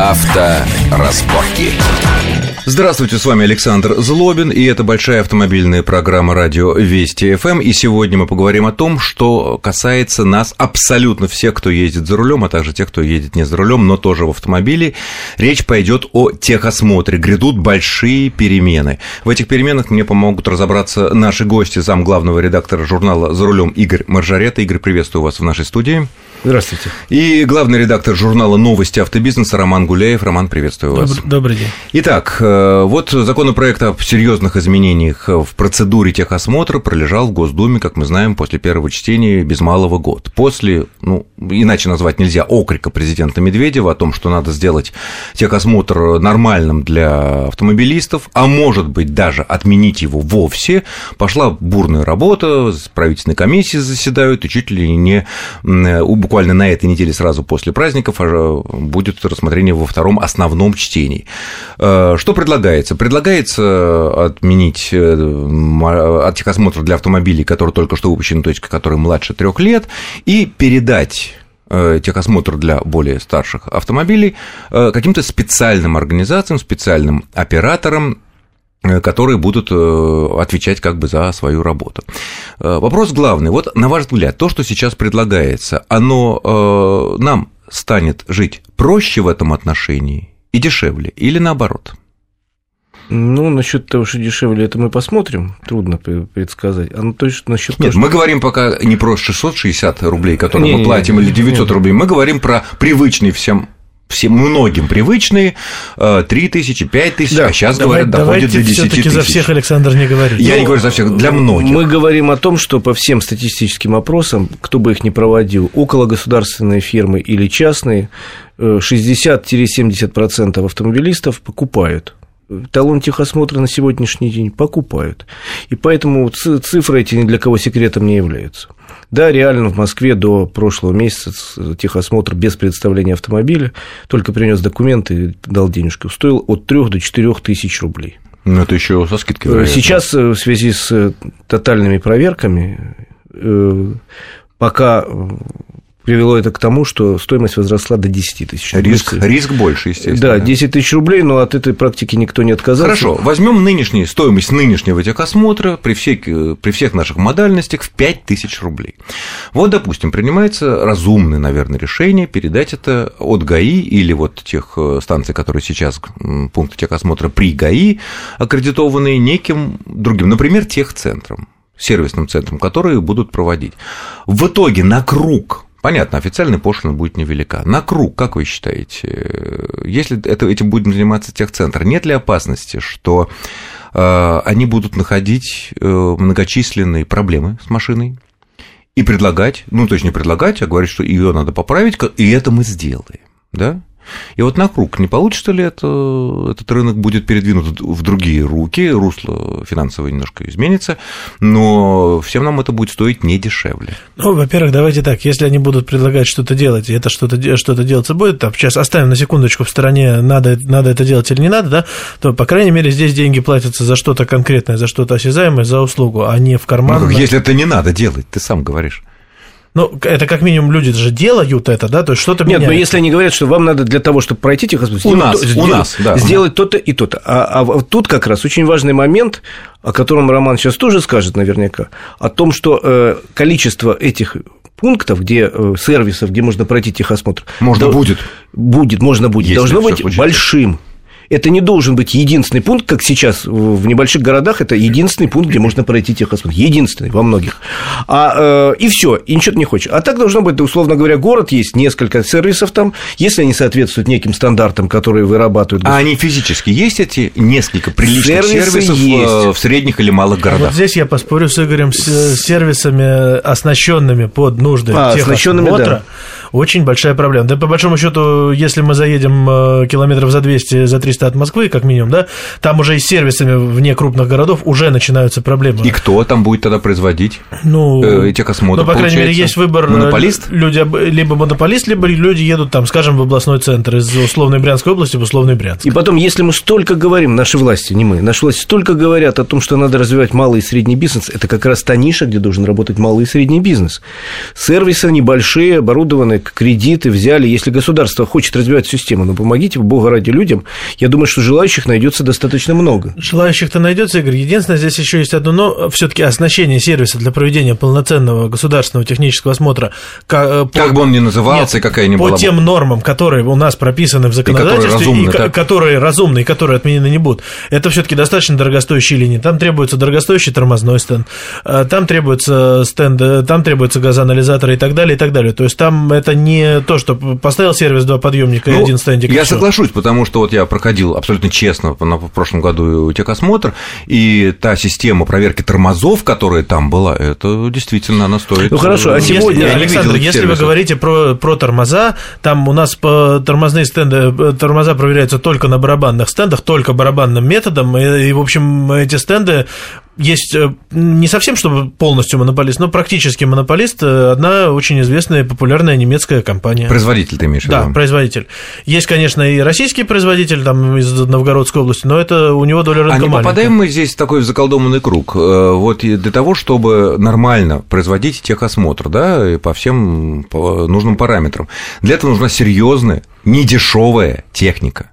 Авторазборки. Здравствуйте, с вами Александр Злобин, и это большая автомобильная программа радио Вести ФМ. И сегодня мы поговорим о том, что касается нас абсолютно всех, кто ездит за рулем, а также тех, кто едет не за рулем, но тоже в автомобиле. Речь пойдет о техосмотре. Грядут большие перемены. В этих переменах мне помогут разобраться наши гости, зам главного редактора журнала «За рулем» Игорь Маржарета. Игорь, приветствую вас в нашей студии. Здравствуйте. И главный редактор журнала «Новости автобизнеса» Роман Гуляев. Роман, приветствую вас. Добрый, добрый день. Итак, э, вот законопроект о серьезных изменениях в процедуре техосмотра пролежал в Госдуме, как мы знаем, после первого чтения без малого год. После, ну, иначе назвать нельзя, окрика президента Медведева о том, что надо сделать техосмотр нормальным для автомобилистов, а может быть даже отменить его вовсе, пошла бурная работа, правительственные комиссии заседают, и чуть ли не буквально на этой неделе сразу после праздников а, будет рассмотрение во втором основном чтении. Э, что предлагается? Предлагается отменить э, техосмотр для автомобилей, которые только что выпущены, то есть которые младше трех лет, и передать э, техосмотр для более старших автомобилей каким-то специальным организациям, специальным операторам, Э, которые будут э, отвечать как бы за свою работу. Э, вопрос главный. Вот на ваш взгляд, то, что сейчас предлагается, оно нам станет жить проще в этом отношении и дешевле, или наоборот? Ну, насчет того, что дешевле, это мы посмотрим. Трудно предсказать. А ну, то есть насчет Нет, того, мы что... говорим пока не про 660 рублей, которые не, мы платим, не, не, или 900 не, рублей. Мы говорим про привычный всем всем многим привычные 3 э, тысячи, 5 тысяч, да, а сейчас, давай, говорят, доходит до 10 тысяч. за всех, Александр, не говорит. Я ну, не говорю за всех, для многих. Мы говорим о том, что по всем статистическим опросам, кто бы их ни проводил, около государственные фирмы или частные, 60-70% автомобилистов покупают талон техосмотра на сегодняшний день покупают. И поэтому цифры эти ни для кого секретом не являются. Да, реально в Москве до прошлого месяца техосмотр без представления автомобиля, только принес документы, дал денежку, стоил от 3 до 4 тысяч рублей. Ну, это еще со скидкой. Вероятно. Сейчас э, в связи с э, тотальными проверками э, пока привело это к тому, что стоимость возросла до 10 тысяч. Риск, риск больше, естественно. Да, 10 тысяч рублей, но от этой практики никто не отказался. Хорошо, возьмем нынешнюю стоимость нынешнего техосмотра при всех, при всех наших модальностях в 5 тысяч рублей. Вот, допустим, принимается разумное, наверное, решение передать это от ГАИ или вот тех э, станций, которые сейчас пункты техосмотра при ГАИ аккредитованные неким другим, например, техцентром сервисным центром, которые будут проводить. В итоге на круг Понятно, официальная пошлина будет невелика. На круг, как вы считаете, если это, этим будет заниматься техцентр, нет ли опасности, что э, они будут находить э, многочисленные проблемы с машиной и предлагать, ну, то есть не предлагать, а говорить, что ее надо поправить, и это мы сделаем, да? И вот на круг не получится ли это, этот рынок будет передвинут в другие руки, русло финансовое немножко изменится, но всем нам это будет стоить не дешевле. Ну, во-первых, давайте так, если они будут предлагать что-то делать, и это что-то что делаться будет, там, сейчас оставим на секундочку в стороне, надо, надо это делать или не надо, да, то, по крайней мере, здесь деньги платятся за что-то конкретное, за что-то осязаемое, за услугу, а не в карман. Ну, если это не надо делать, ты сам говоришь. Ну, это как минимум люди же делают это, да, то есть что-то Нет, но если они говорят, что вам надо для того, чтобы пройти техосмотр, у нас, то, у сделать, нас, да, сделать то-то и то-то. А, а тут как раз очень важный момент, о котором Роман сейчас тоже скажет наверняка, о том, что э, количество этих пунктов, где э, сервисов, где можно пройти техосмотр. Можно до, будет. Будет, можно будет. Если должно быть случится. большим это не должен быть единственный пункт, как сейчас в небольших городах, это единственный пункт, где можно пройти техосмотр. Единственный во многих. А, э, и все, и ничего ты не хочешь. А так должно быть, условно говоря, город, есть несколько сервисов там, если они соответствуют неким стандартам, которые вырабатывают. А они физически есть эти несколько приличных Сервисы сервисов э, есть. в средних или малых городах? Вот здесь я поспорю с Игорем, с сервисами, оснащенными под нужды а, техосмотра. Да очень большая проблема. Да, по большому счету, если мы заедем э, километров за 200, за 300 от Москвы, как минимум, да, там уже и с сервисами вне крупных городов уже начинаются проблемы. И кто там будет тогда производить ну, эти космотры? Ну, по крайней мере, есть выбор. Э, монополист? Люди, либо монополист, либо люди едут там, скажем, в областной центр из условной Брянской области в условный Брянск. И потом, если мы столько говорим, наши власти, не мы, наши власти столько говорят о том, что надо развивать малый и средний бизнес, это как раз та ниша, где должен работать малый и средний бизнес. Сервисы небольшие, оборудованные кредиты взяли. Если государство хочет развивать систему, ну, помогите, бога ради, людям. Я думаю, что желающих найдется достаточно много. Желающих-то найдется, Игорь. Единственное, здесь еще есть одно, но все-таки оснащение сервиса для проведения полноценного государственного технического осмотра. Как, как бы он ни назывался, нет, какая ни была. По тем нормам, которые у нас прописаны в законодательстве, и которые разумны, и, которые, разумны, и которые отменены не будут, это все-таки достаточно дорогостоящие линии. Там требуется дорогостоящий тормозной стенд, э, там требуется стенд, э, там требуется газоанализатор и так далее, и так далее. То есть там это не то, что поставил сервис два подъемника ну, и один стендик. Я соглашусь, потому что вот я проходил абсолютно честно на прошлом году техосмотр, и та система проверки тормозов, которая там была, это действительно она стоит. Ну хорошо, а сегодня, если, Александр, если вы говорите про, про тормоза, там у нас по тормозные стенды, э, тормоза проверяются только на барабанных стендах, только барабанным методом, и, и в общем, эти стенды есть э, не совсем, чтобы полностью монополист, но практически монополист, э, одна очень известная и популярная немецкая компания. Производитель ты имеешь в виду? Да, производитель. Есть, конечно, и российский производитель там из Новгородской области, но это у него доля рынка А не маленькая. попадаем мы здесь в такой заколдованный круг? Э, вот для того, чтобы нормально производить техосмотр, да, по всем нужным параметрам, для этого нужна серьезная недешевая техника.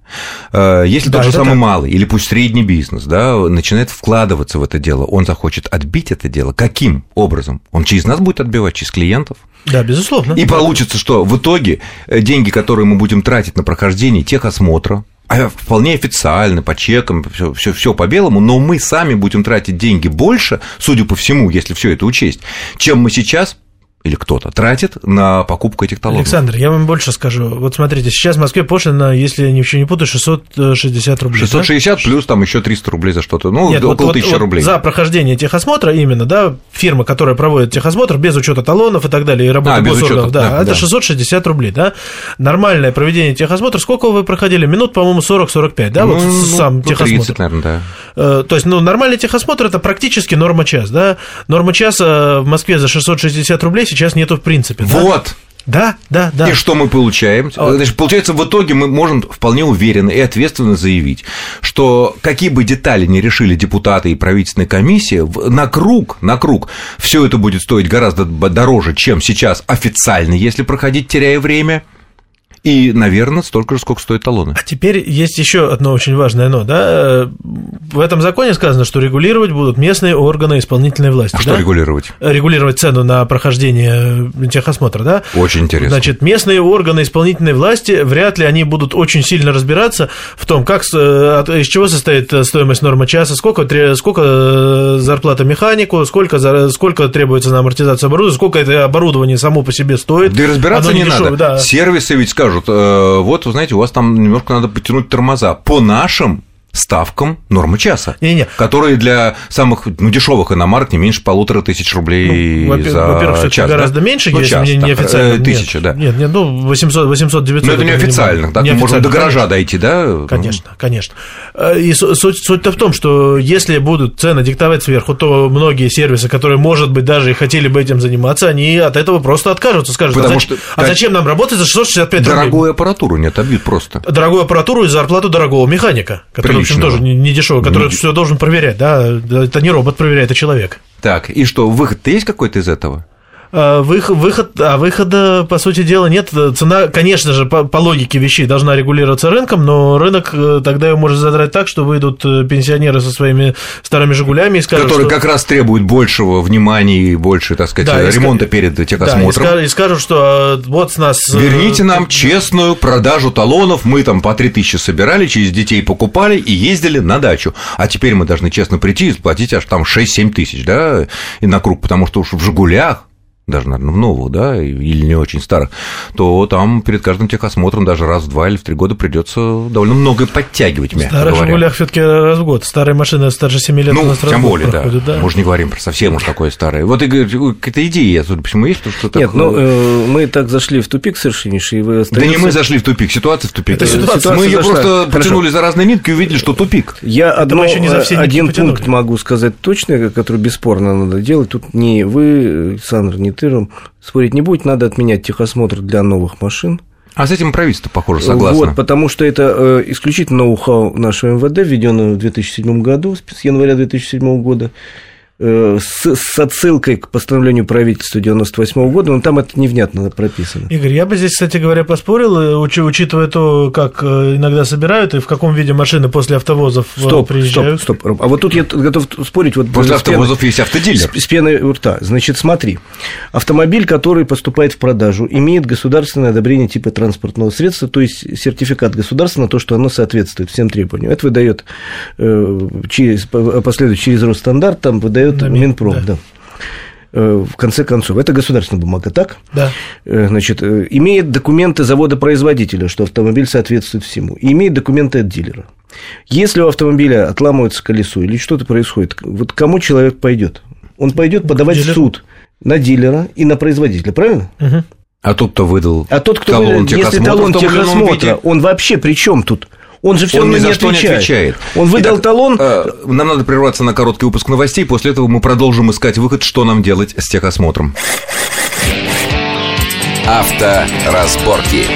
Э, если да, тот же самый так. малый или пусть средний бизнес да, начинает вкладываться в это дело, он захочет отбить это дело. Каким образом? Он через нас будет отбивать, через клиентов? Да, безусловно. И получится, что в итоге э, деньги, которые мы будем тратить на прохождение техосмотра, а вполне официально, по чекам, все, все, все по белому, но мы сами будем тратить деньги больше, судя по всему, если все это учесть, чем мы сейчас или кто-то тратит на покупку этих талонов. Александр, я вам больше скажу. Вот смотрите, сейчас в Москве пошлина, если я ничего не путаю, 660 рублей. 660 да? плюс там еще 300 рублей за что-то. Ну, Нет, около вот, 1000 вот, рублей. За прохождение техосмотра именно, да, фирма, которая проводит техосмотр без учета талонов и так далее, и работы а, без госорганов, учета, да, да, это да. 660 рублей, да. Нормальное проведение техосмотра, сколько вы проходили? Минут, по-моему, 40-45, да, ну, вот ну, сам ну, техосмотр. 30, наверное, да. Э, то есть, ну, нормальный техосмотр – это практически норма час, да. Норма часа в Москве за 660 рублей сейчас нету в принципе. Вот. Да, да, да. И что мы получаем? Значит, получается, в итоге мы можем вполне уверенно и ответственно заявить, что какие бы детали не решили депутаты и правительственная комиссия, на круг, на круг все это будет стоить гораздо дороже, чем сейчас официально, если проходить, теряя время – и, наверное, столько же, сколько стоят талоны. А теперь есть еще одно очень важное но, да? В этом законе сказано, что регулировать будут местные органы исполнительной власти. А да? что регулировать? Регулировать цену на прохождение техосмотра, да? Очень интересно. Значит, местные органы исполнительной власти вряд ли они будут очень сильно разбираться в том, как, из чего состоит стоимость нормы часа, сколько, сколько зарплата механику, сколько, сколько требуется на амортизацию оборудования, сколько это оборудование само по себе стоит. Да и разбираться не, не дешевое, надо. Да. Сервисы ведь скажут, скажут, э, вот, вы знаете, у вас там немножко надо потянуть тормоза. По нашим ставкам нормы часа, не, не. которые для самых ну, дешевых иномарок не меньше полутора тысяч рублей ну, за во-первых, час. гораздо да? меньше, ну, если час, не неофициально. Тысяча, да. Нет, нет, ну, 800, 800 900. Но это неофициально, так мы можем до гаража конечно. дойти, да? Конечно, конечно. Э, и суть, суть-то в том, что если будут цены диктовать сверху, то многие сервисы, которые, может быть, даже и хотели бы этим заниматься, они от этого просто откажутся, скажут, Потому а, что, а зачем нам работать за 665 рублей? Дорогую аппаратуру не отобьют просто. Дорогую аппаратуру и зарплату дорогого механика, который, общем, тоже не, не дешевый, который все должен проверять, да, это не робот проверяет, это человек. Так, и что, выход-то есть какой-то из этого? А, выход, выход, а выхода, по сути дела, нет. Цена, конечно же, по, по логике вещей должна регулироваться рынком, но рынок э, тогда ее может задрать так, что выйдут э, пенсионеры со своими старыми «Жигулями» и скажут, Которые что... как раз требуют большего внимания и больше, так сказать, да, ремонта и перед техосмотром. Да, и, скажут, что а, вот с нас... Э, Верните нам честную продажу талонов, мы там по 3000 собирали, через детей покупали и ездили на дачу, а теперь мы должны честно прийти и сплатить аж там 6-7 тысяч, да, и на круг, потому что уж в «Жигулях» даже, наверное, в новых, да, или не очень старых, то там перед каждым техосмотром даже раз в два или в три года придется довольно много подтягивать, мягко В старых «Жигулях» все таки раз в год. Старые машины старше 7 лет ну, у нас тем более, проходят, да. да. Мы же не говорим про совсем уж такое старое. Вот и какая-то идея, судя по всему, есть, что так... Нет, ну, э, мы так зашли в тупик совершеннейший. Вы остаётся... Да не мы зашли в тупик, ситуация в тупик. Это ситуация, мы ее просто потянули за разные нитки и увидели, что тупик. Я одно, еще не за все один пункт могу сказать точно, который бесспорно надо делать. Тут не вы, Александр, не ты, спорить не будет, надо отменять техосмотр для новых машин. А с этим правительство, похоже, согласно. Вот, потому что это э, исключительно ноу-хау нашего МВД, введенное в 2007 году, с января 2007 года. Э, с, с отсылкой к постановлению правительства 98 года, но там это невнятно прописано. Игорь, я бы здесь, кстати говоря, поспорил, э, уч, учитывая то, как э, иногда собирают и в каком виде машины после автовозов стоп, приезжают. Стоп, стоп, А вот тут я готов спорить. Вот после автовозов пены, есть автодилер. С, с пеной у рта. Значит, смотри, автомобиль, который поступает в продажу, имеет государственное одобрение типа транспортного средства, то есть сертификат государства на то, что оно соответствует всем требованиям. Это выдает через, последует через Росстандарт, там выдает выдает да, Минпром, да. да э, в конце концов. Это государственная бумага, так? Да. Э, значит, э, имеет документы завода-производителя, что автомобиль соответствует всему, и имеет документы от дилера. Если у автомобиля отламывается колесо или что-то происходит, вот кому человек пойдет? Он пойдет подавать в суд на дилера и на производителя, правильно? Угу. А тот, кто выдал а тот, кто талон выдал, если талон техосмотра, он вообще при чем тут? Он же все равно не отвечает. не отвечает. Он выдал Итак, талон. Э, нам надо прерваться на короткий выпуск новостей. После этого мы продолжим искать выход, что нам делать с техосмотром. Авторазборки.